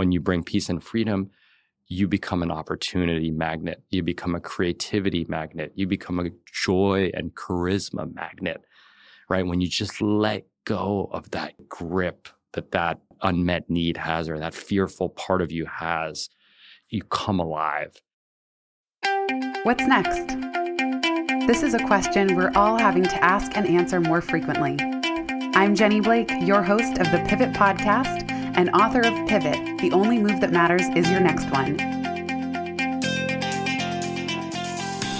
when you bring peace and freedom, you become an opportunity magnet. You become a creativity magnet. You become a joy and charisma magnet, right? When you just let go of that grip that that unmet need has or that fearful part of you has, you come alive. What's next? This is a question we're all having to ask and answer more frequently. I'm Jenny Blake, your host of the Pivot Podcast and author of Pivot The Only Move That Matters Is Your Next One.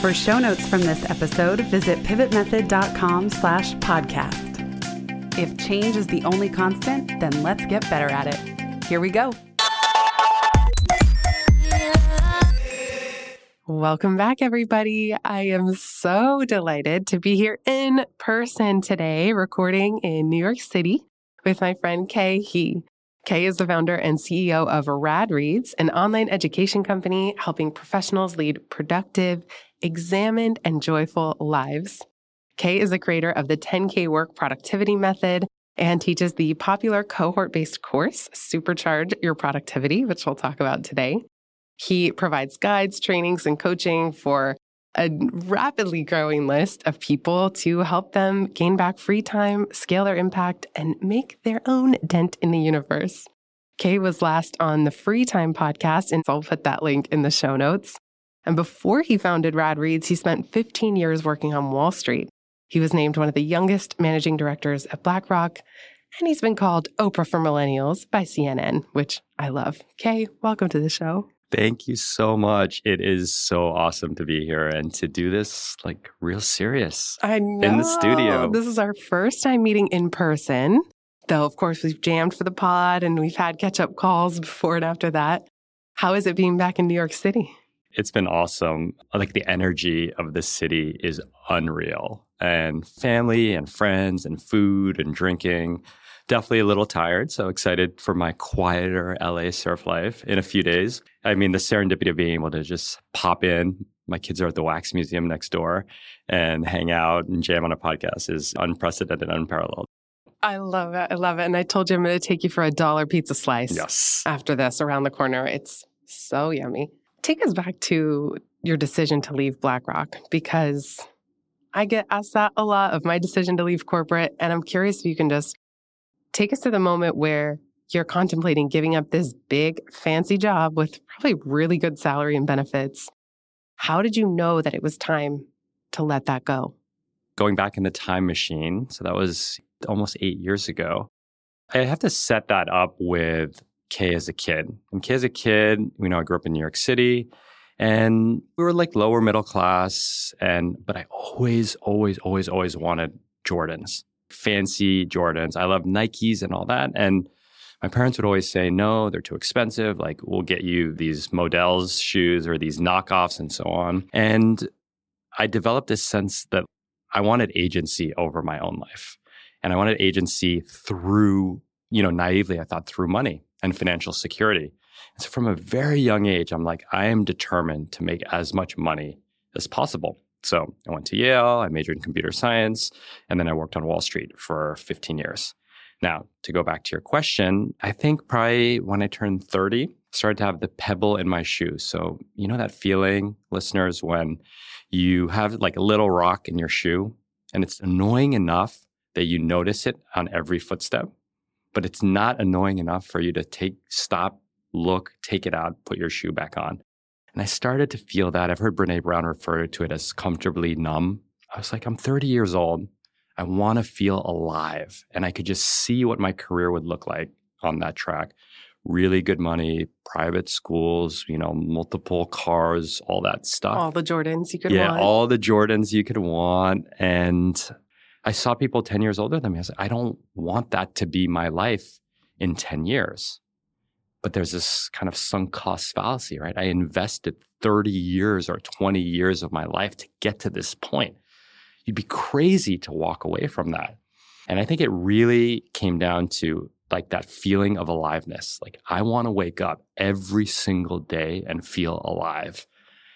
For show notes from this episode, visit pivotmethod.com slash podcast. If change is the only constant, then let's get better at it. Here we go. Welcome back, everybody. I am so delighted to be here in person today, recording in New York City with my friend Khe Hy. Khe is the founder and CEO of Rad Reads, an online education company helping professionals lead productive, examined, and joyful lives. Khe is the creator of the 10K Work Productivity Method and teaches the popular cohort based course, Supercharge Your Productivity, which we'll talk about today. He provides guides, trainings, and coaching for a rapidly growing list of people to help them gain back free time, scale their impact, and make their own dent in the universe. Khe was last on the Free Time podcast, and I'll put that link in the show notes. And before he founded Rad Reads, he spent 15 years working on Wall Street. He was named one of the youngest managing directors at BlackRock, and he's been called Oprah for Millennials by CNN, which I love. Khe, welcome to the show. Thank you so much. It is so awesome to be here and to do this like real serious. I know. In the studio. This is our first time meeting in person. Though, of course, we've jammed for the pod and we've had catch up calls before and after that. How is it being back in New York City? It's been awesome. Like the energy of the city is unreal. And family and friends and food and drinking definitely a little tired. So excited for my quieter LA surf life in a few days. I mean, the serendipity of being able to just pop in. My kids are at the Wax Museum next door and hang out and jam on a podcast is unprecedented, unparalleled. I love it. I love it. And I told you I'm going to take you for a dollar pizza slice. Yes. After this, around the corner. It's so yummy. Take us back to your decision to leave BlackRock because I get asked that a lot of my decision to leave corporate. And I'm curious if you can just take us to the moment where you're contemplating giving up this big, fancy job with probably really good salary and benefits. How did you know that it was time to let that go? Going back in the time machine, so that was almost eight years ago, I have to set that up with Khe as a kid. And Khe as a kid, you know, I grew up in New York City and we were like lower middle class. And, but I always, always, always, always wanted Jordans fancy Jordans. I love Nikes and all that. And my parents would always say, no, they're too expensive. Like, we'll get you these Modell's shoes or these knockoffs and so on. And I developed this sense that I wanted agency over my own life. And I wanted agency through, you know, naively, I thought through money and financial security. And so from a very young age, I'm like, I am determined to make as much money as possible. So I went to Yale, I majored in computer science, and then I worked on Wall Street for 15 years. Now, to go back to your question, I think probably when I turned 30, I started to have the pebble in my shoe. So, you know that feeling, listeners, when you have like a little rock in your shoe and it's annoying enough that you notice it on every footstep, but it's not annoying enough for you to take, stop, look, take it out, put your shoe back on. And I started to feel that. I've heard Brene Brown refer to it as comfortably numb. I was like, I'm 30 years old. I want to feel alive. And I could just see what my career would look like on that track. Really good money, private schools, you know, multiple cars, all that stuff. All the Jordans you could yeah, want. all the Jordans you could want. And I saw people 10 years older than me. I was like, I don't want that to be my life in 10 years. But there's this kind of sunk cost fallacy, right? I invested 30 years or 20 years of my life to get to this point. You'd be crazy to walk away from that. And I think it really came down to like that feeling of aliveness. Like I want to wake up every single day and feel alive.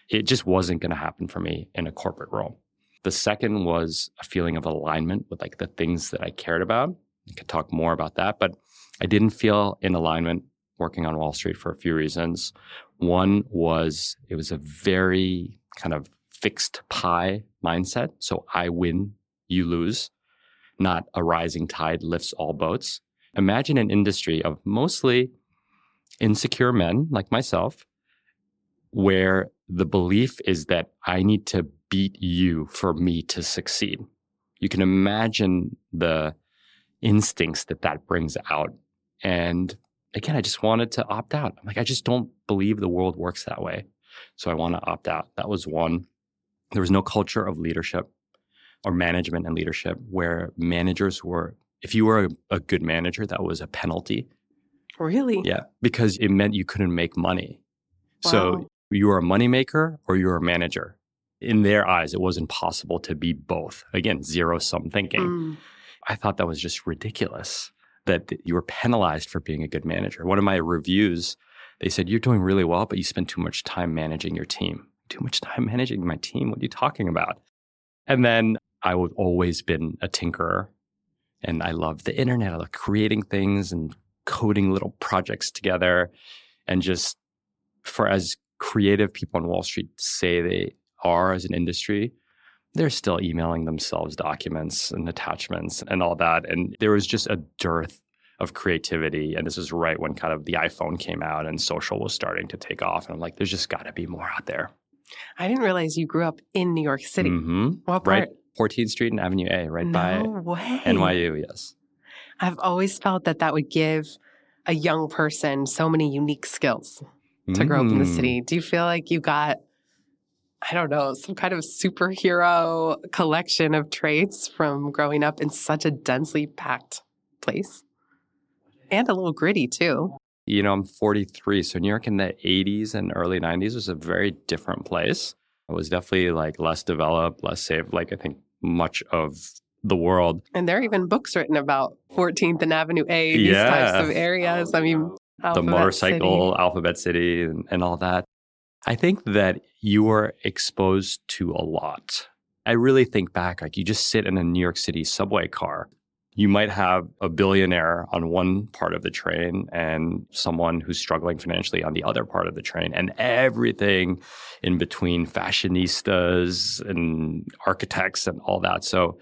It just wasn't going to happen for me in a corporate role. The second was a feeling of alignment with like the things that I cared about. I could talk more about that, but I didn't feel in alignment working on Wall Street for a few reasons. One was it was a very kind of fixed pie mindset. So I win, you lose, not a rising tide lifts all boats. Imagine an industry of mostly insecure men like myself, where the belief is that I need to beat you for me to succeed. You can imagine the instincts that that brings out. And again, I just wanted to opt out. I'm like, I just don't believe the world works that way. So I want to opt out. That was one. There was no culture of leadership or management and leadership where managers were, if you were a, a good manager, that was a penalty. Really? Yeah, because it meant you couldn't make money. Wow. So you were a moneymaker or you were a manager. In their eyes, it was impossible to be both. Again, zero sum thinking. Mm. I thought that was just ridiculous that you were penalized for being a good manager. One of my reviews, they said, You're doing really well, but you spend too much time managing your team. Too much time managing my team. What are you talking about? And then I've always been a tinkerer and I love the internet. I love creating things and coding little projects together. And just for as creative people on Wall Street say they are as an industry, they're still emailing themselves documents and attachments and all that. And there was just a dearth of creativity. And this is right when kind of the iPhone came out and social was starting to take off. And I'm like, there's just got to be more out there. I didn't realize you grew up in New York City. hmm What Right. 14th Street and Avenue A, right no by way. NYU. Yes. I've always felt that that would give a young person so many unique skills to grow up in the Mm. city. Do you feel like you got, I don't know, some kind of superhero collection of traits from growing up in such a densely packed place? And a little gritty too. You know, I'm 43. So New York in the 80s and early 90s was a very different place. It was definitely like less developed, less safe, like I think much of the world. And there are even books written about 14th and Avenue A, these types of areas. I mean, the motorcycle, City. Alphabet City, and, and all that. I think that you were exposed to a lot. I really think back, like you just sit in a New York City subway car. You might have a billionaire on one part of the train and someone who's struggling financially on the other part of the train, and everything in between fashionistas and architects and all that. So,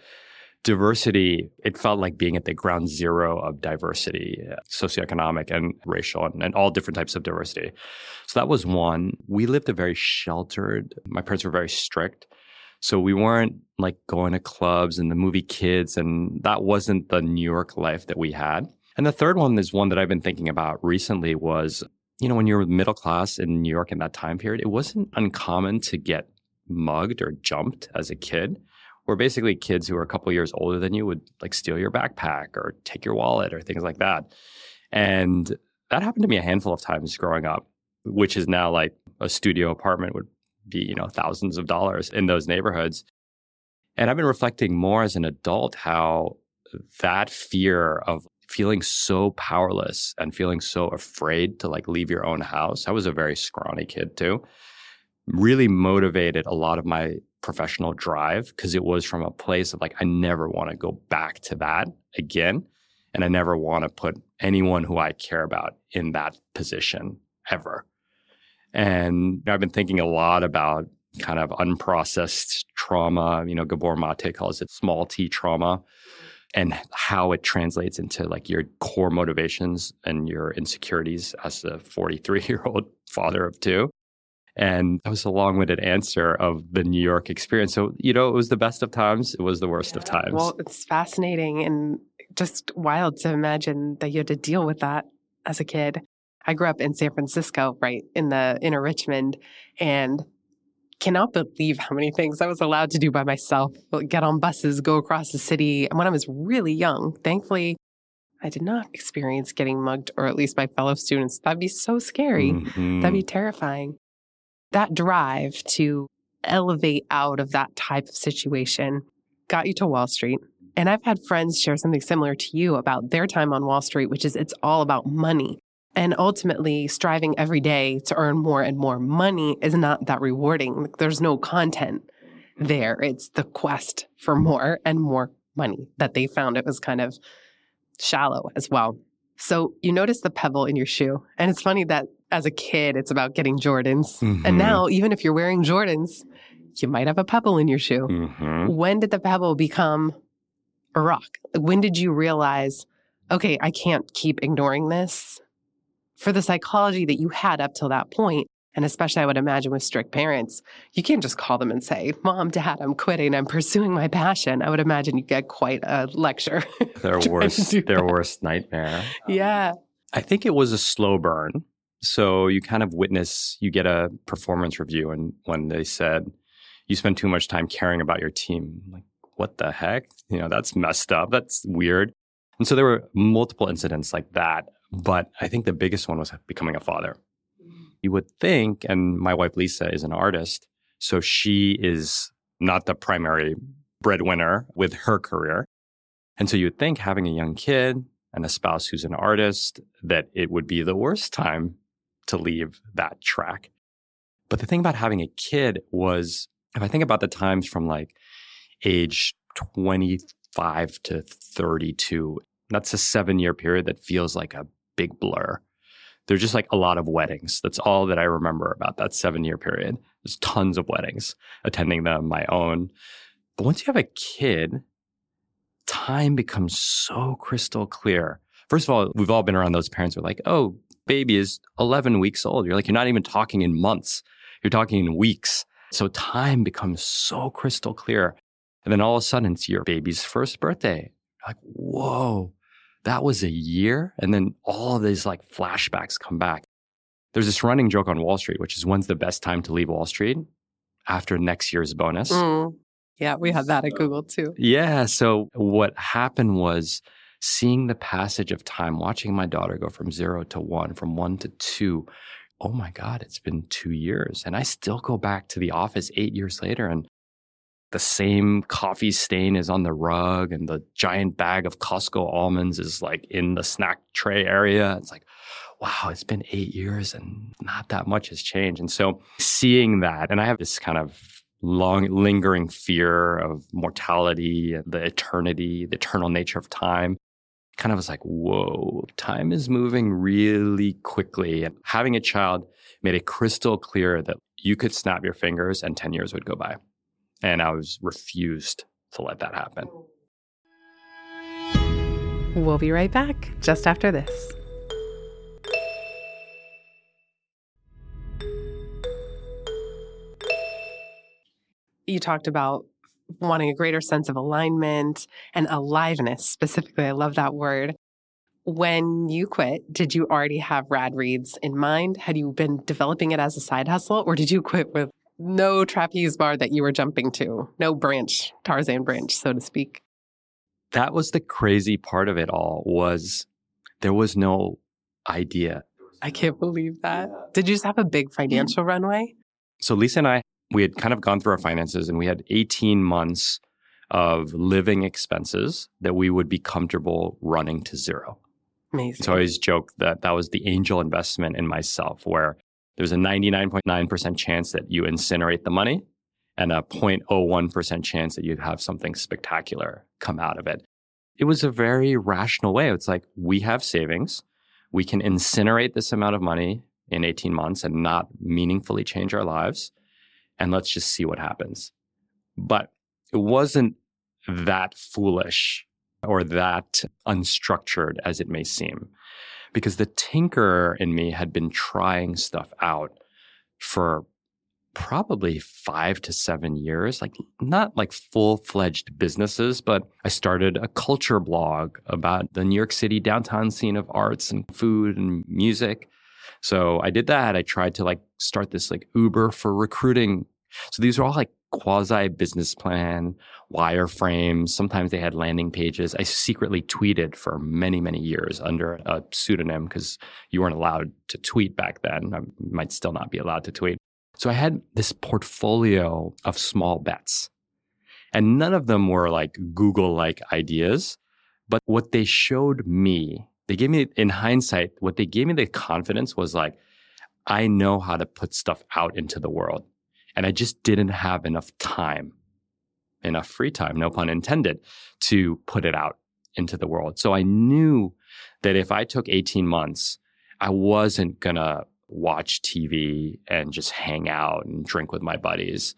diversity, it felt like being at the ground zero of diversity, socioeconomic and racial, and, and all different types of diversity. So that was one. We lived a very sheltered, my parents were very strict. So we weren't like going to clubs and the movie kids, and that wasn't the New York life that we had. And the third one is one that I've been thinking about recently was, you know, when you were middle class in New York in that time period, it wasn't uncommon to get mugged or jumped as a kid where basically kids who are a couple years older than you would like steal your backpack or take your wallet or things like that. And that happened to me a handful of times growing up, which is now like a studio apartment would be, you know, thousands of dollars in those neighborhoods. And I've been reflecting more as an adult how that fear of feeling so powerless and feeling so afraid to like leave your own house. I was a very scrawny kid too. Really motivated a lot of my professional drive because it was from a place of like, I never want to go back to that again. And I never want to put anyone who I care about in that position ever. And I've been thinking a lot about kind of unprocessed trauma. You know, Gabor Mate calls it small t trauma and how it translates into like your core motivations and your insecurities as a 43 year old father of two. And that was a long winded answer of the New York experience. So, you know, it was the best of times, it was the worst of times. Well, it's fascinating and just wild to imagine that you had to deal with that as a kid. I grew up in San Francisco, right in the inner Richmond, and cannot believe how many things I was allowed to do by myself. Get on buses, go across the city. And when I was really young, thankfully, I did not experience getting mugged, or at least my fellow students. That'd be so scary. Mhm. That'd be terrifying. That drive to elevate out of that type of situation got you to Wall Street. And I've had friends share something similar to you about their time on Wall Street, which is it's all about money. And ultimately, striving every day to earn more and more money is not that rewarding. There's no content there. It's the quest for more and more money that they found it was kind of shallow as well. So you notice the pebble in your shoe. And it's funny that as a kid, it's about getting Jordans. Mhm. And now, even if you're wearing Jordans, you might have a pebble in your shoe. hmm When did the pebble become a rock? When did you realize, okay, I can't keep ignoring this? For the psychology that you had up till that point, and especially I would imagine with strict parents, you can't just call them and say, Mom, Dad, I'm quitting, I'm pursuing my passion. I would imagine you get quite a lecture. Their Trying to worst, their that. worst nightmare. yeah. I think it was a slow burn. So you kind of witness, you get a performance review, and when they said you spend too much time caring about your team, I'm like what the heck? You know, that's messed up. That's weird. And so there were multiple incidents like that. But I think the biggest one was becoming a father. Mm-hmm. You would think, and my wife Lisa is an artist, so she is not the primary breadwinner with her career. And so you would think having a young kid and a spouse who's an artist that it would be the worst time to leave that track. But the thing about having a kid was if I think about the times from like age 25 to 32, that's a seven year period that feels like a big blur. There's just like a lot of weddings. That's all that I remember about that seven year period. There's tons of weddings, attending them my own. But once you have a kid, time becomes so crystal clear. First of all, we've all been around those parents who are like, oh, baby is 11 weeks old. You're like, you're not even talking in months, you're talking in weeks. So time becomes so crystal clear. And then all of a sudden, it's your baby's first birthday. You're like, whoa, that was a year. And then all of these like flashbacks come back. There's this running joke on Wall Street, which is when's the best time to leave Wall Street? After next year's bonus. Mm. Yeah, we had that at Google too. Yeah. So what happened was seeing the passage of time, watching my daughter go from zero to one, from one to two. Oh my God, it's been two years. And I still go back to the office eight years later and the same coffee stain is on the rug and the giant bag of Costco almonds is like in the snack tray area. It's like, wow, it's been eight years and not that much has changed. And so seeing that, and I have this kind of long lingering fear of mortality and the eternity, the eternal nature of time. Kind of was like, whoa, time is moving really quickly. And having a child made it crystal clear that you could snap your fingers and 10 years would go by. And I was refused to let that happen. We'll be right back just after this. You talked about wanting a greater sense of alignment and aliveness specifically. I love that word. When you quit, did you already have Rad Reads in mind? Had you been developing it as a side hustle, or did you quit with no trapeze bar that you were jumping to, no branch, Tarzan branch, so to speak? That was the crazy part of it all was there was no idea. I can't believe that. Did you just have a big financial runway? So Lisa and I, we had kind of gone through our finances and we had 18 months of living expenses that we would be comfortable running to zero. Amazing. So I always joke that that was the angel investment in myself, where there's a 99.9% chance that you incinerate the money and a 0.01% chance that you'd have something spectacular come out of it. It was a very rational way. It's like, we have savings. We can incinerate this amount of money in 18 months and not meaningfully change our lives. And let's just see what happens. But it wasn't that foolish or that unstructured as it may seem. Because the tinker in me had been trying stuff out for probably five to seven years, like not like full fledged businesses, but I started a culture blog about the New York City downtown scene of arts and food and music. So I did that. I tried to like start this like Uber for recruiting. So these are all like quasi business plan, wireframes. Sometimes they had landing pages. I secretly tweeted for many, many years under a pseudonym because you weren't allowed to tweet back then. I might still not be allowed to tweet. So I had this portfolio of small bets. And none of them were like Google like ideas. But what they showed me, they gave me, in hindsight, what they gave me the confidence was like, I know how to put stuff out into the world. And I just didn't have enough time, enough free time, no pun intended, to put it out into the world. So I knew that if I took 18 months, I wasn't going to watch TV and just hang out and drink with my buddies.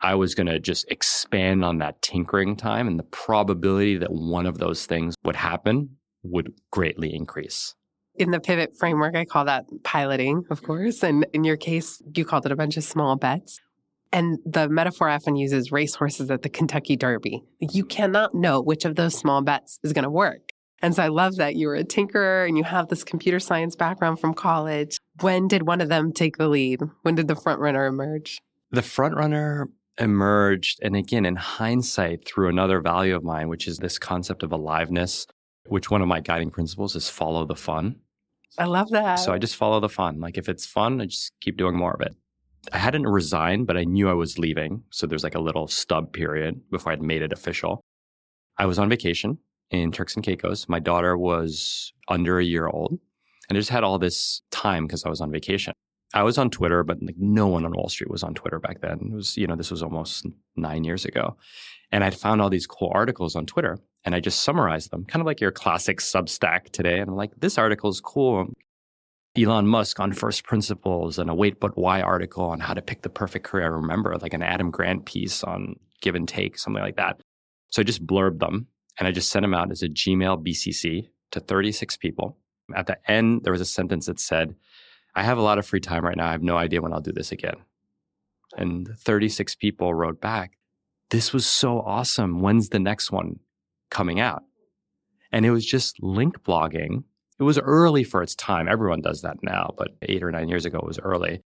I was going to just expand on that tinkering time and the probability that one of those things would happen would greatly increase. In the pivot framework, I call that piloting, of course. And in your case, you called it a bunch of small bets. And the metaphor I often uses racehorses at the Kentucky Derby. You cannot know which of those small bets is going to work. And so I love that you were a tinkerer and you have this computer science background from college. When did one of them take the lead? When did the front runner emerge? The front runner emerged, and again, in hindsight, through another value of mine, which is this concept of aliveness, which one of my guiding principles is follow the fun. I love that. So I just follow the fun. Like if it's fun, I just keep doing more of it. I hadn't resigned, but I knew I was leaving. So there's like a little stub period before I'd made it official. I was on vacation in Turks and Caicos. My daughter was under a year old. And I just had all this time because I was on vacation. I was on Twitter, but like no one on Wall Street was on Twitter back then. It was, you know, this was almost nine years ago. And I'd found all these cool articles on Twitter and I just summarized them, kind of like your classic Substack today. And I'm like, this article is cool. Elon Musk on first principles and a wait but why article on how to pick the perfect career. I remember like an Adam Grant piece on give and take, something like that. So I just blurbed them and I just sent them out as a Gmail BCC to 36 people. At the end, there was a sentence that said, I have a lot of free time right now. I have no idea when I'll do this again. And 36 people wrote back, This was so awesome. When's the next one coming out? And it was just link blogging. It was early for its time. Everyone does that now, but eight or nine years ago, it was early.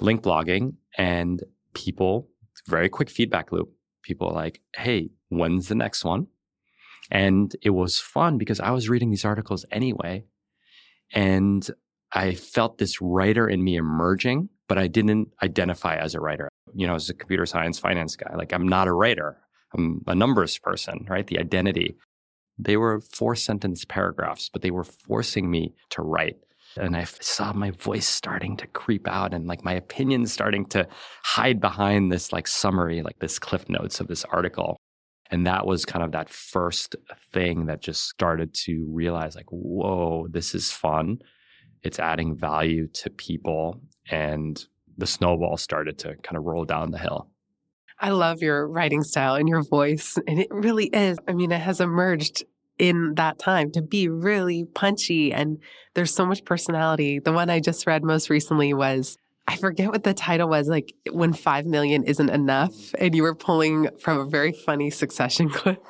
Link blogging and people, very quick feedback loop. People like, Hey, when's the next one? And it was fun because I was reading these articles anyway. And I felt this writer in me emerging, but I didn't identify as a writer. You know, as a computer science finance guy, like I'm not a writer. I'm a numbers person, right? The identity. They were four sentence paragraphs, but they were forcing me to write. And I saw my voice starting to creep out and like my opinions starting to hide behind this like summary, like this cliff notes of this article. And that was kind of that first thing that just started to realize like, whoa, this is fun it's adding value to people and the snowball started to kind of roll down the hill. I love your writing style and your voice. And it really is. I mean, it has emerged in that time to be really punchy and there's so much personality. The one I just read most recently was I forget what the title was, like when 5 million isn't enough. And you were pulling from a very funny succession clip.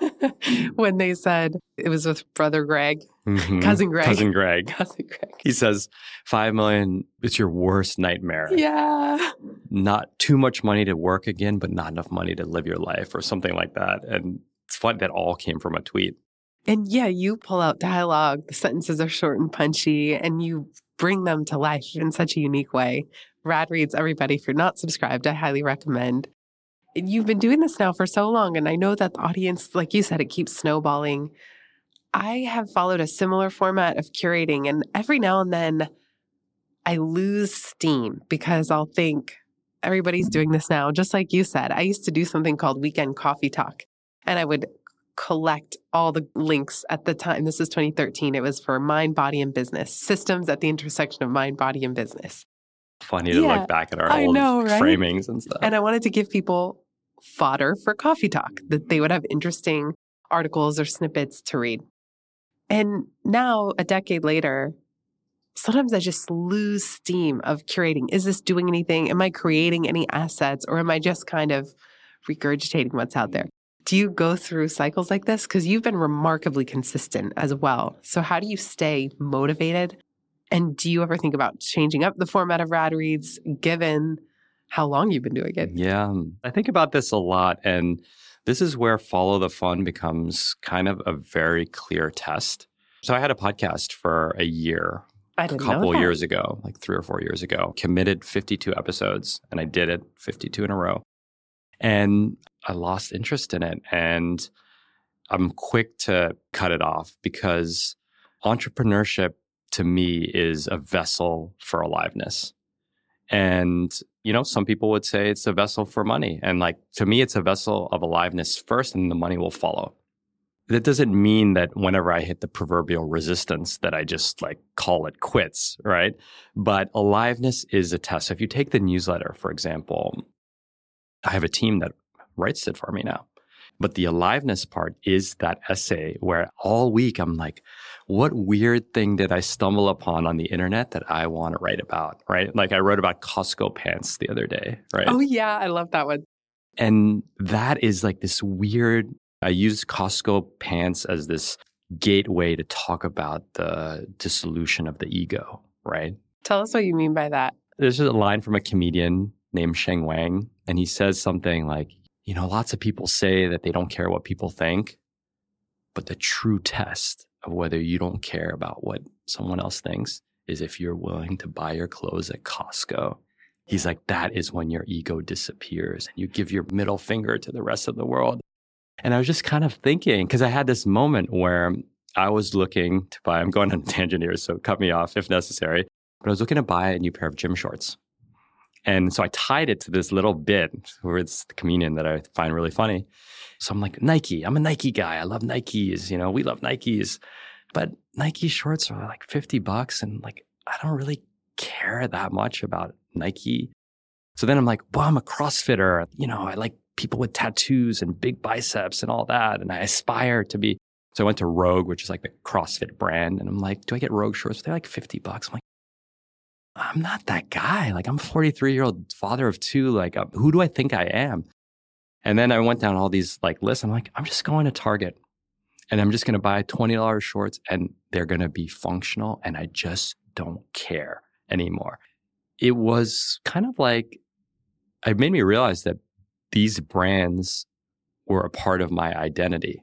when they said it was with brother Greg, mm-hmm. cousin Greg, cousin Greg, cousin Greg. He says five million. It's your worst nightmare. Yeah, not too much money to work again, but not enough money to live your life, or something like that. And it's fun that all came from a tweet. And yeah, you pull out dialogue. The sentences are short and punchy, and you bring them to life in such a unique way. Rad reads everybody. If you're not subscribed, I highly recommend you've been doing this now for so long, and I know that the audience, like you said, it keeps snowballing. I have followed a similar format of curating, and every now and then I lose steam because I'll think everybody's doing this now. Just like you said, I used to do something called Weekend Coffee Talk, and I would collect all the links at the time. This is 2013. It was for mind, body, and business systems at the intersection of mind, body, and business. Funny to yeah, look back at our I old know, right? framings and stuff. And I wanted to give people fodder for coffee talk, that they would have interesting articles or snippets to read. And now, a decade later, sometimes I just lose steam of curating. Is this doing anything? Am I creating any assets or am I just kind of regurgitating what's out there? Do you go through cycles like this? Because you've been remarkably consistent as well. So, how do you stay motivated? And do you ever think about changing up the format of Rad Reads given how long you've been doing it. Yeah, um, I think about this a lot. And this is where follow the fun becomes kind of a very clear test. So I had a podcast for a year, a couple years ago, like three or four years ago, committed 52 episodes, and I did it 52 in a row. And I lost interest in it. And I'm quick to cut it off because entrepreneurship to me is a vessel for aliveness. And you know, some people would say it's a vessel for money. And like to me, it's a vessel of aliveness first, and the money will follow. that doesn't mean that whenever I hit the proverbial resistance that I just like call it quits, right? But aliveness is a test. So if you take the newsletter, for example, I have a team that writes it for me now. But the aliveness part is that essay where all week I'm like, what weird thing did I stumble upon on the internet that I want to write about, right? Like I wrote about Costco pants the other day, right? Oh, yeah. I love that one. And that is like this weird I use Costco pants as this gateway to talk about the dissolution of the ego, right? Tell us what you mean by that. This is a line from a comedian named Sheng Wang, and he says something like, you know, lots of people say that they don't care what people think, but the true test of whether you don't care about what someone else thinks is if you're willing to buy your clothes at Costco. He's like, that is when your ego disappears and you give your middle finger to the rest of the world. And I was just kind of thinking, because I had this moment where I was looking to buy, I'm going on a tangent here, so cut me off if necessary, but I was looking to buy a new pair of gym shorts. And so I tied it to this little bit where it's the comedian that I find really funny. So I'm like, Nike, I'm a Nike guy. I love Nikes. You know, we love Nikes. But Nike shorts are like 50 bucks. And like, I don't really care that much about Nike. So then I'm like, well, I'm a CrossFitter. You know, I like people with tattoos and big biceps and all that. And I aspire to be. So I went to Rogue, which is like the CrossFit brand. And I'm like, do I get Rogue shorts? They're like 50 bucks. I'm like, I'm not that guy. Like, I'm a 43 year old father of two. Like, uh, who do I think I am? And then I went down all these like lists. I'm like, I'm just going to Target and I'm just going to buy $20 shorts and they're going to be functional. And I just don't care anymore. It was kind of like, it made me realize that these brands were a part of my identity.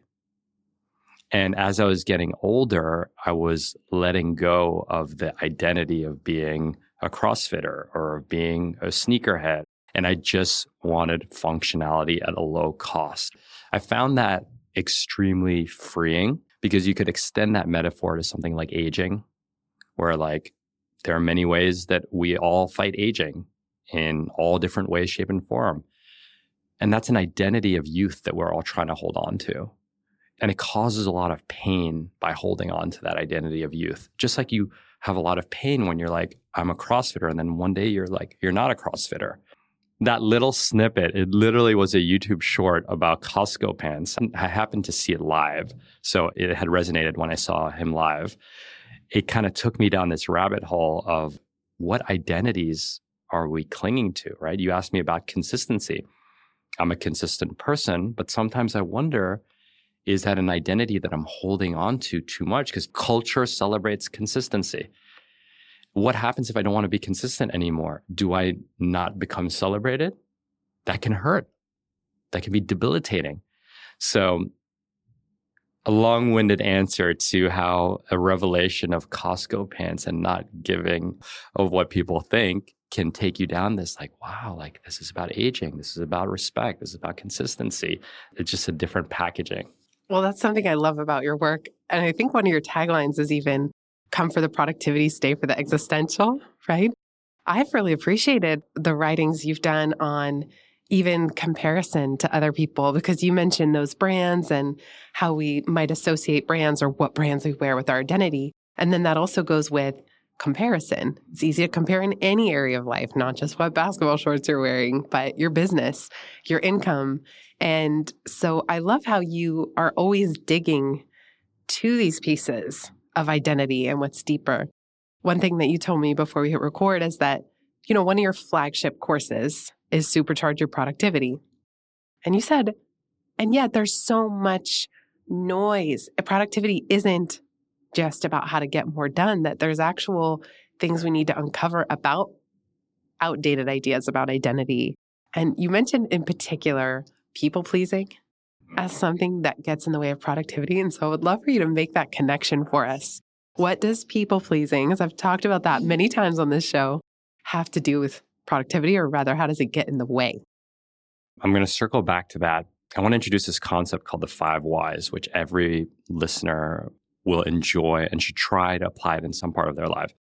And as I was getting older, I was letting go of the identity of being a CrossFitter or of being a sneakerhead. And I just wanted functionality at a low cost. I found that extremely freeing because you could extend that metaphor to something like aging, where like there are many ways that we all fight aging in all different ways, shape, and form. And that's an identity of youth that we're all trying to hold on to. And it causes a lot of pain by holding on to that identity of youth. Just like you have a lot of pain when you're like, I'm a CrossFitter. And then one day you're like, you're not a CrossFitter. That little snippet, it literally was a YouTube short about Costco pants. I happened to see it live. So it had resonated when I saw him live. It kind of took me down this rabbit hole of what identities are we clinging to, right? You asked me about consistency. I'm a consistent person, but sometimes I wonder is that an identity that I'm holding on to too much? Because culture celebrates consistency. What happens if I don't want to be consistent anymore? Do I not become celebrated? That can hurt. That can be debilitating. So, a long winded answer to how a revelation of Costco pants and not giving of what people think can take you down this like wow like this is about aging this is about respect this is about consistency it's just a different packaging well that's something i love about your work and i think one of your taglines is even come for the productivity stay for the existential right? I've really appreciated the writings you've done on even comparison to other people because you mentioned those brands and how we might associate brands or what brands we wear with our identity and then that also goes with comparison. It's easy to compare in any area of life, not just what basketball shorts you're wearing, but your business, your income. And so I love how you are always digging to these pieces of identity and what's deeper. One thing that you told me before we hit record is that, you know, one of your flagship courses is Supercharge Your Productivity. And you said, and yet there's so much noise. Productivity isn't just about how to get more done, that there's actual things we need to uncover about outdated ideas about identity. And you mentioned in particular people pleasing as mm-hmm. something that gets in the way of productivity. And so I would love for you to make that connection for us. What does people pleasing, as I've talked about that many mm-hmm. times on this show, have to do with productivity, or rather, how does it get in the way? I'm going to circle back to that. I want to introduce this concept called the five whys, which every listener will enjoy and should try to apply it in some part of their life.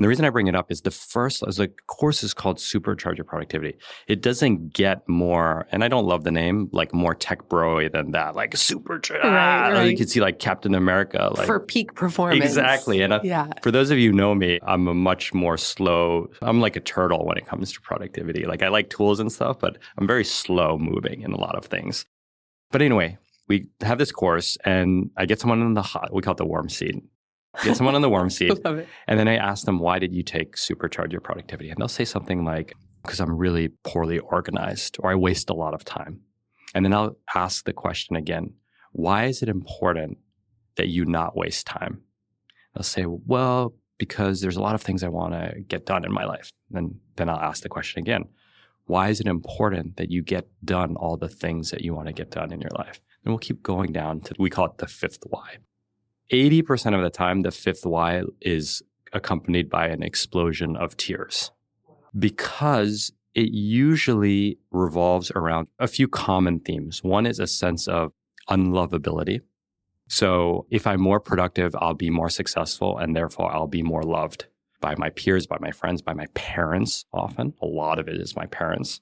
And the reason I bring it up is the first, as the course is called Supercharge Your Productivity. It doesn't get more, and I don't love the name, like more tech broy than that, like supercharge. Right, ah, right. You can see like Captain America, like For peak performance. Exactly. And yeah. for those of you who know me, I'm a much more slow. I'm like a turtle when it comes to productivity. Like I like tools and stuff, but I'm very slow moving in a lot of things. But anyway, we have this course, and I get someone in the hot. We call it the warm seat. Get someone on the warm seat, and then I ask them, "Why did you take supercharge your productivity?" And they'll say something like, "Because I'm really poorly organized, or I waste a lot of time." And then I'll ask the question again, "Why is it important that you not waste time?" They'll say, "Well, because there's a lot of things I want to get done in my life." And then I'll ask the question again, "Why is it important that you get done all the things that you want to get done in your life?" And we'll keep going down to we call it the fifth why. 80% of the time, the fifth why is accompanied by an explosion of tears because it usually revolves around a few common themes. One is a sense of unlovability. So if I'm more productive, I'll be more successful and therefore I'll be more loved by my peers, by my friends, by my parents often. A lot of it is my parents.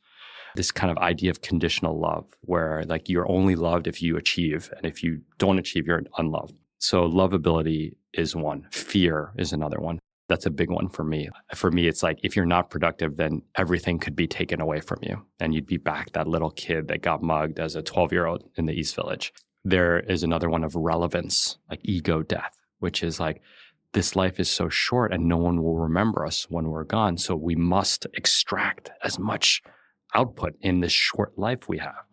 This kind of idea of conditional love where like you're only loved if you achieve and if you don't achieve, you're unloved. So lovability is one. Fear is another one. That's a big one for me. For me, it's like if you're not productive, then everything could be taken away from you and you'd be back that little kid that got mugged as a 12 year old in the East Village. There is another one of relevance, like ego death, which is like this life is so short and no one will remember us when we're gone. So we must extract as much output in this short life we have.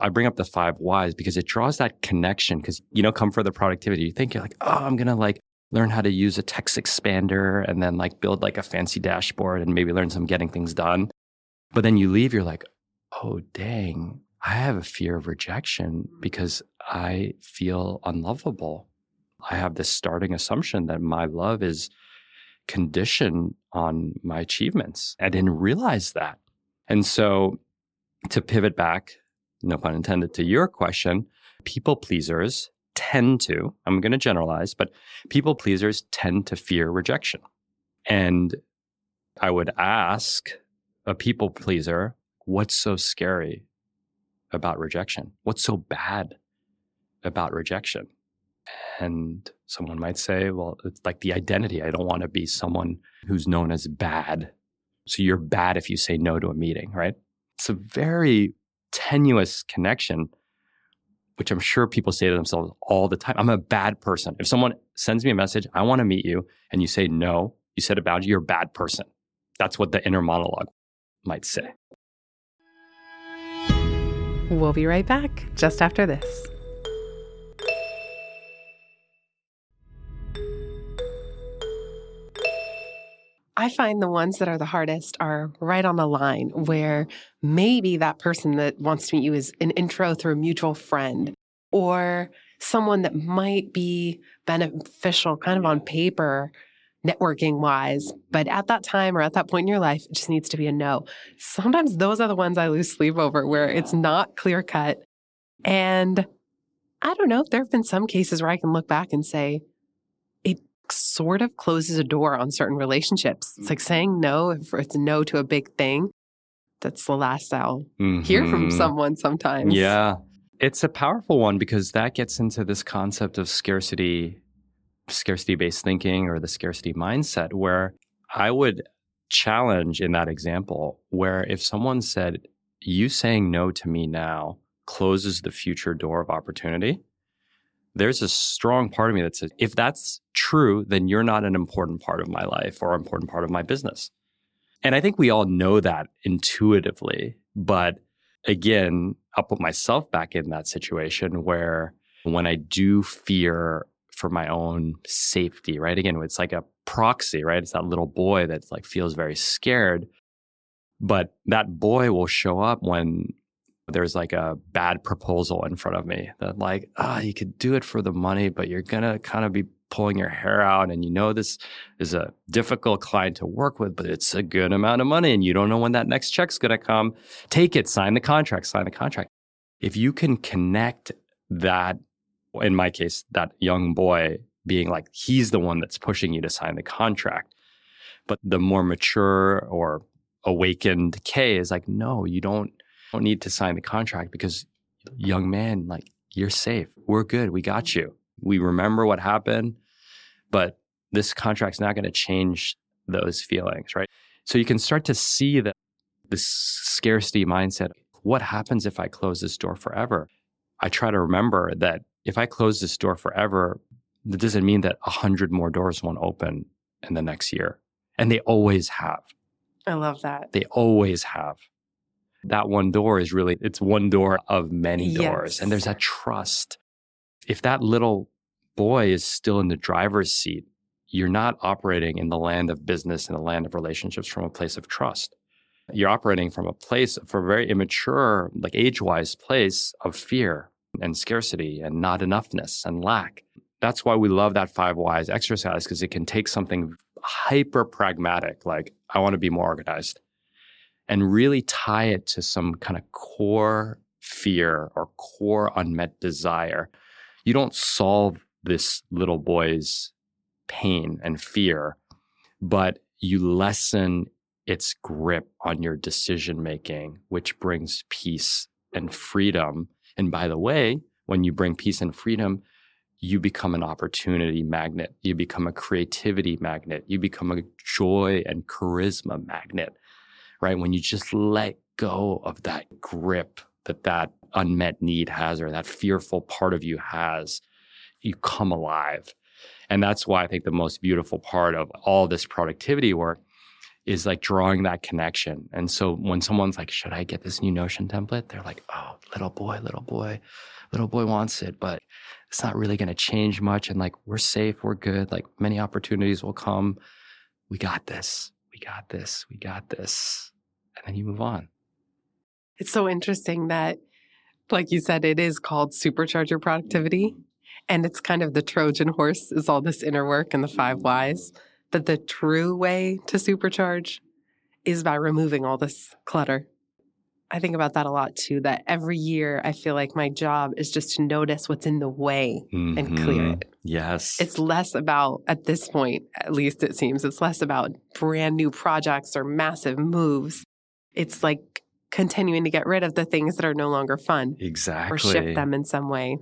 I bring up the five whys because it draws that connection. Because, you know, come for the productivity. You think you're like, oh, I'm to like learn how to use a text expander and then like build like a fancy dashboard and maybe learn some getting things done. But then you leave, you're like, oh, dang, I have a fear of rejection because I feel unlovable. I have this starting assumption that my love is conditioned on my achievements. I didn't realize that. And so to pivot back, no pun intended, to your question, people pleasers tend to, I'm going to generalize, but people pleasers tend to fear rejection. And I would ask a people pleaser, what's so scary about rejection? What's so bad about rejection? And someone might say, well, it's like the identity. I don't want to be someone who's known as bad. So you're bad if you say no to a meeting, right? It's a very tenuous connection, which I'm sure people say to themselves all the time. I'm a bad person. If someone sends me a message, I want to meet you, and you say no, you said a boundary, you're a bad person. That's what the inner monologue might say. We'll be right back just after this. I find the ones that are the hardest are right on the line where maybe that person that wants to meet you is an intro through a mutual friend or someone that might be beneficial kind of on paper networking wise but at that time or at that point in your life it just needs to be a no. Sometimes those are the ones i lose sleep over where it's not clear cut. And i don't know there have been some cases where i can look back and say sort of closes a door on certain relationships it's like saying no if it's no to a big thing that's the last i'll hear from Mhm. someone sometimes Yeah. It's a powerful one because that gets into this concept of scarcity, scarcity based thinking or the scarcity mindset, where I would challenge in that example, where if someone said, You saying no to me now closes the future door of opportunity, there's a strong part of me that says, If that's true, then you're not an important part of my life or an important part of my business. And I think we all know that intuitively, but again, I'll put myself back in that situation where when I do fear for my own safety, right? Again, it's like a proxy, right? It's that little boy that like feels very scared. But that boy will show up when there's like a bad proposal in front of me that like, ah, you could do it for the money, but you're gonna kind of be pulling your hair out and you know this is a difficult client to work with, but it's a good amount of money and you don't know when that next check's gonna come. Take it, sign the contract, sign the contract. If you can connect that, in my case, that young boy being like, he's the one that's pushing you to sign the contract, But the more mature or awakened Khe is like, no, you don't, don't need to sign the contract because young man, like you're safe. We're good. We got you. We remember what happened, but this contract's not going to change those feelings, right? So you can start to see that this scarcity mindset. What happens if I close this door forever? I try to remember that if I close this door forever, that doesn't mean that a hundred more doors won't open in the next year. And they always have. I love that. They always have. That one door is really, it's one door of many doors. Yes. And there's that trust. If that little boy is still in the driver's seat, you're not operating in the land of business and the land of relationships from a place of trust. You're operating from a place, for a very immature, like age wise place of fear and scarcity and not enoughness and lack. That's why we love that five whys exercise because it can take something hyper pragmatic, like I want to be more organized, and really tie it to some kind of core fear or core unmet desire. You don't solve this little boy's pain and fear, but you lessen its grip on your decision making, which brings peace and freedom. And by the way, when you bring peace and freedom, you become an opportunity magnet. You become a creativity magnet. You become a joy and charisma magnet, right? When you just let go of that grip that that unmet need has or that fearful part of you has, you come alive. And that's why I think the most beautiful part of all this productivity work is like drawing that connection. And so when someone's like, should I get this new Notion template? They're like, oh, little boy, little boy, little boy wants it, but it's not really going to change much. And like, we're safe, we're good. Like, many opportunities will come. We got this. We got this. We got this. And then you move on. It's so interesting that, like you said, it is called supercharger productivity. And it's kind of the Trojan horse is all this inner work and the five whys. But the true way to supercharge is by removing all this clutter. I think about that a lot too, that every year I feel like my job is just to notice what's in the way and clear Mhm. it. Yes. It's less about, at this point, at least it seems, it's less about brand new projects or massive moves. It's like continuing to get rid of the things that are no longer fun exactly. or shift them in some way.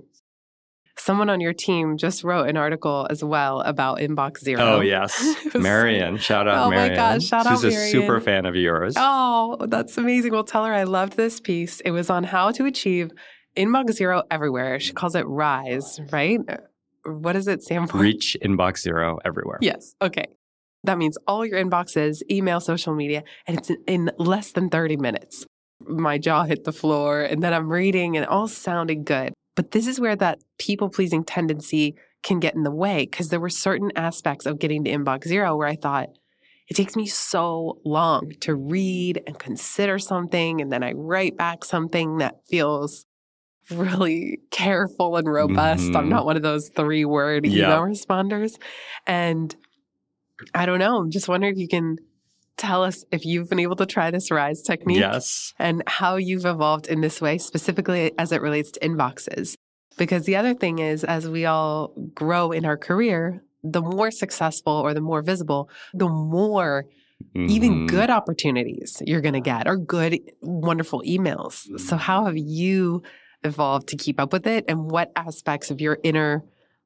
Someone on your team just wrote an article as well about Inbox Zero. Oh, yes. Marion. Shout out Oh my gosh, shout out She's a super fan of yours. Oh, that's amazing. Well, tell her I loved this piece. It was on how to achieve Inbox Zero everywhere. She calls it RISE, right? What does it stand for? Reach inbox zero everywhere. Yes. Okay. That means all your inboxes, email, social media, and it's in, less than 30 minutes. My jaw hit the floor, and then I'm reading, and it all sounded good. But this is where that people pleasing tendency can get in the way because there were certain aspects of getting to inbox zero where I thought, it takes me so long to read and consider something, and then I write back something that feels really careful and robust. I'm Mhm. not one of those three word email Yeah. responders. And I don't know. I'm just wondering if you can tell us if you've been able to try this RISE technique Yes. and how you've evolved in this way, specifically as it relates to inboxes. Because the other thing is, as we all grow in our career, the more successful or the more visible, the more even Mhm. good opportunities you're going to get or good, wonderful emails. So, how have you evolved to keep up with it? And what aspects of your inner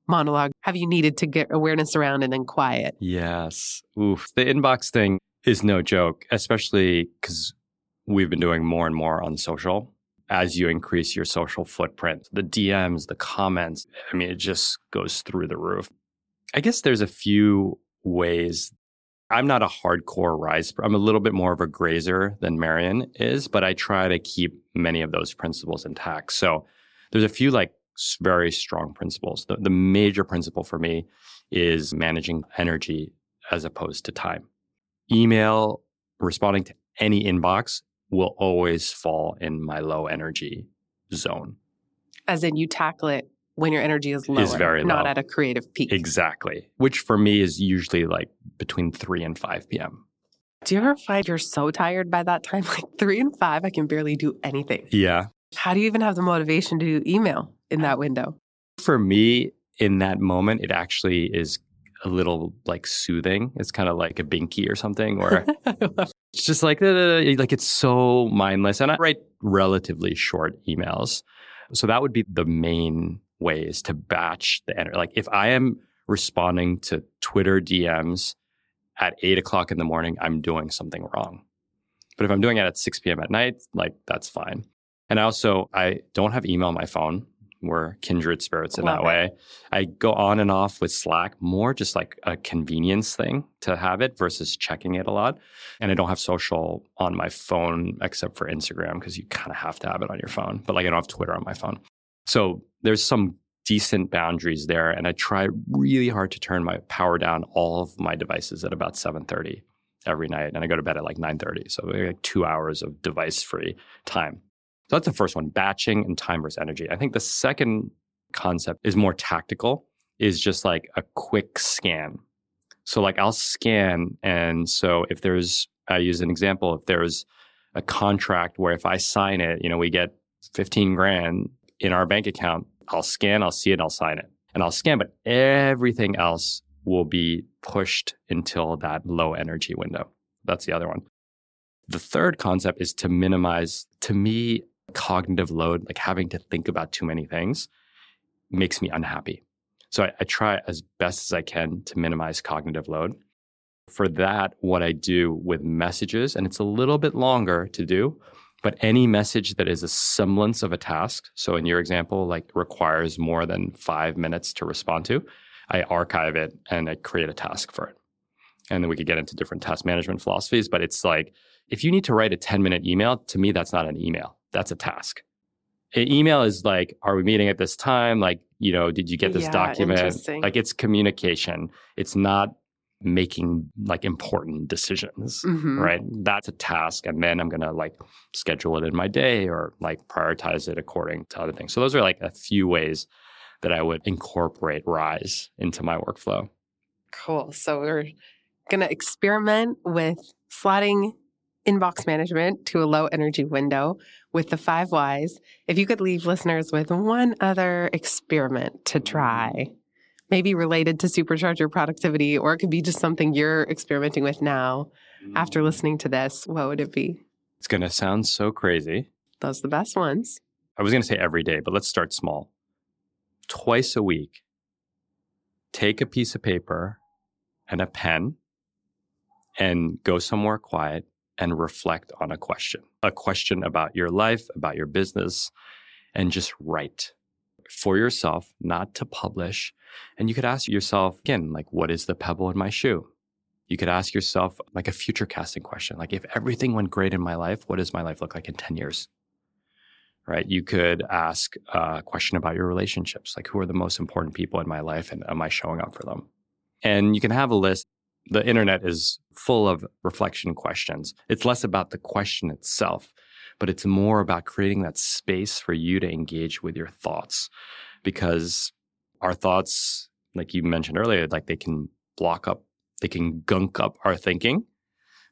monologue have you needed to get awareness around and then quiet? Yes. Oof. The inbox thing is no joke, especially because we've been doing more and more on social. As you increase your social footprint, the DMs, the comments, I mean, it just goes through the roof. I guess there's a few ways. I'm not a hardcore rise. I'm a little bit more of a grazer than Marion is, but I try to keep many of those principles intact. So there's a few like very strong principles. The, the major principle for me is managing energy as opposed to time. Email, responding to any inbox will always fall in my low energy zone. As in, you tackle it when your energy is lower, very not low. at a creative peak. Exactly. Which for me is usually like between 3 and 5 p.m. Do you ever find you're so tired by that time? Like three and five, I can barely do anything. Yeah. How do you even have the motivation to do email in that window? For me, in that moment, it actually is a little like soothing. It's kind of like a binky or something, or it's just like like it's so mindless. And I write relatively short emails, so that would be the main ways to batch the energy. Like if I am responding to Twitter DMs at eight o'clock in the morning, I'm doing something wrong. But if I'm doing it at 6 p.m. at night, like that's fine. And I also, I don't have email on my phone. We're kindred spirits in Love that it. way. I go on and off with Slack more just like a convenience thing to have it versus checking it a lot. And I don't have social on my phone except for Instagram because you kind of have to have it on your phone. But like I don't have Twitter on my phone. So there's some decent boundaries there. And I try really hard to turn my power down all of my devices at about 7:30 every night. And I go to bed at like 9:30. So like two hours of device free time. So that's the first one, batching and time versus energy. I think the second concept is more tactical, is just like a quick scan. So like I'll scan. And so if there's, I use an example, if there's a contract where if I sign it, you know, we get 15 grand in our bank account, I'll scan, I'll see it, I'll sign it. And I'll scan, but everything else will be pushed until that low energy window. That's the other one. The third concept is to minimize, to me, cognitive load, like having to think about too many things, makes me unhappy. So I, I, try as best as I can to minimize cognitive load. For that, what I do with messages, and it's a little bit longer to do, but any message that is a semblance of a task, so in your example, like requires more than five minutes to respond to, I archive it and I create a task for it. And then we could get into different task management philosophies, but it's like if you need to write a 10 minute email, to me, that's not an email that's a task. An email is like, are we meeting at this time? Like, you know, did you get this yeah, document? Like, it's communication. It's not making like important decisions, mm-hmm. right? That's a task. And then I'm going to like schedule it in my day or like prioritize it according to other things. So, those are like a few ways that I would incorporate Rise into my workflow. Cool. So, we're going to experiment with slotting inbox management to a low energy window with the five whys. If you could leave listeners with one other experiment to try, maybe related to supercharger productivity, or it could be just something you're experimenting with now after mm. listening to this, what would it be? It's going to sound so crazy. Those are the best ones. I was going to say every day, but let's start small. Twice a week, take a piece of paper and a pen and go somewhere quiet and reflect on a question, a question about your life, about your business, and just write for yourself, not to publish. And you could ask yourself again, like, what is the pebble in my shoe? You could ask yourself like a future casting question, like, if everything went great in my life, what does my life look like in 10 years? Right. You could ask a question about your relationships, like, who are the most important people in my life and am I showing up for them? And you can have a list the internet is full of reflection questions. It's less about the question itself, but it's more about creating that space for you to engage with your thoughts because our thoughts, like you mentioned earlier, like they can block up, they can gunk up our thinking,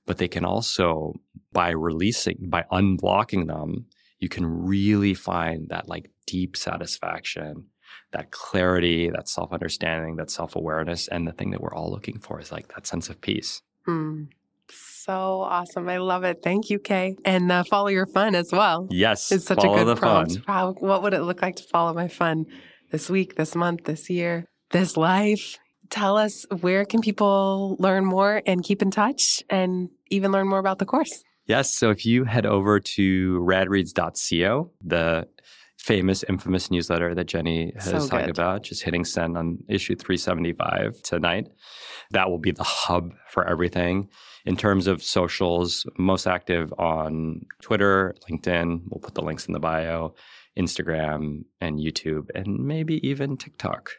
but they can also, by releasing, by unblocking them, you can really find that like deep satisfaction that clarity, that self understanding, that self awareness. And the thing that we're all looking for is like that sense of peace. Mm. So awesome. I love it. Thank you, Khe. And uh, follow your fun as well. Yes. It's such a good prompt. Wow. What would it look like to follow my fun this week, this month, this year, this life? Tell us where can people learn more and keep in touch and even learn more about the course? Yes. So if you head over to radreads.co, the famous, infamous newsletter that Jenny has so talked about, just hitting send on issue 375 tonight. That will be the hub for everything. In terms of socials, most active on Twitter, LinkedIn, we'll put the links in the bio, Instagram, and YouTube, and maybe even TikTok.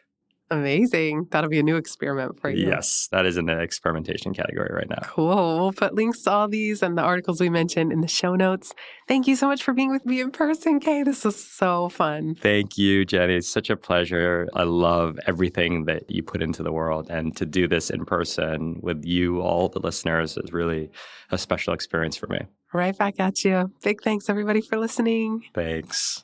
Amazing. That'll be a new experiment for you. Yes, that is in the experimentation category right now. Cool. We'll put links to all these and the articles we mentioned in the show notes. Thank you so much for being with me in person, Khe. This was so fun. Thank you, Jenny. It's such a pleasure. I love everything that you put into the world. And to do this in person with you, all the listeners, is really a special experience for me. Right back at you. Big thanks, everybody, for listening. Thanks.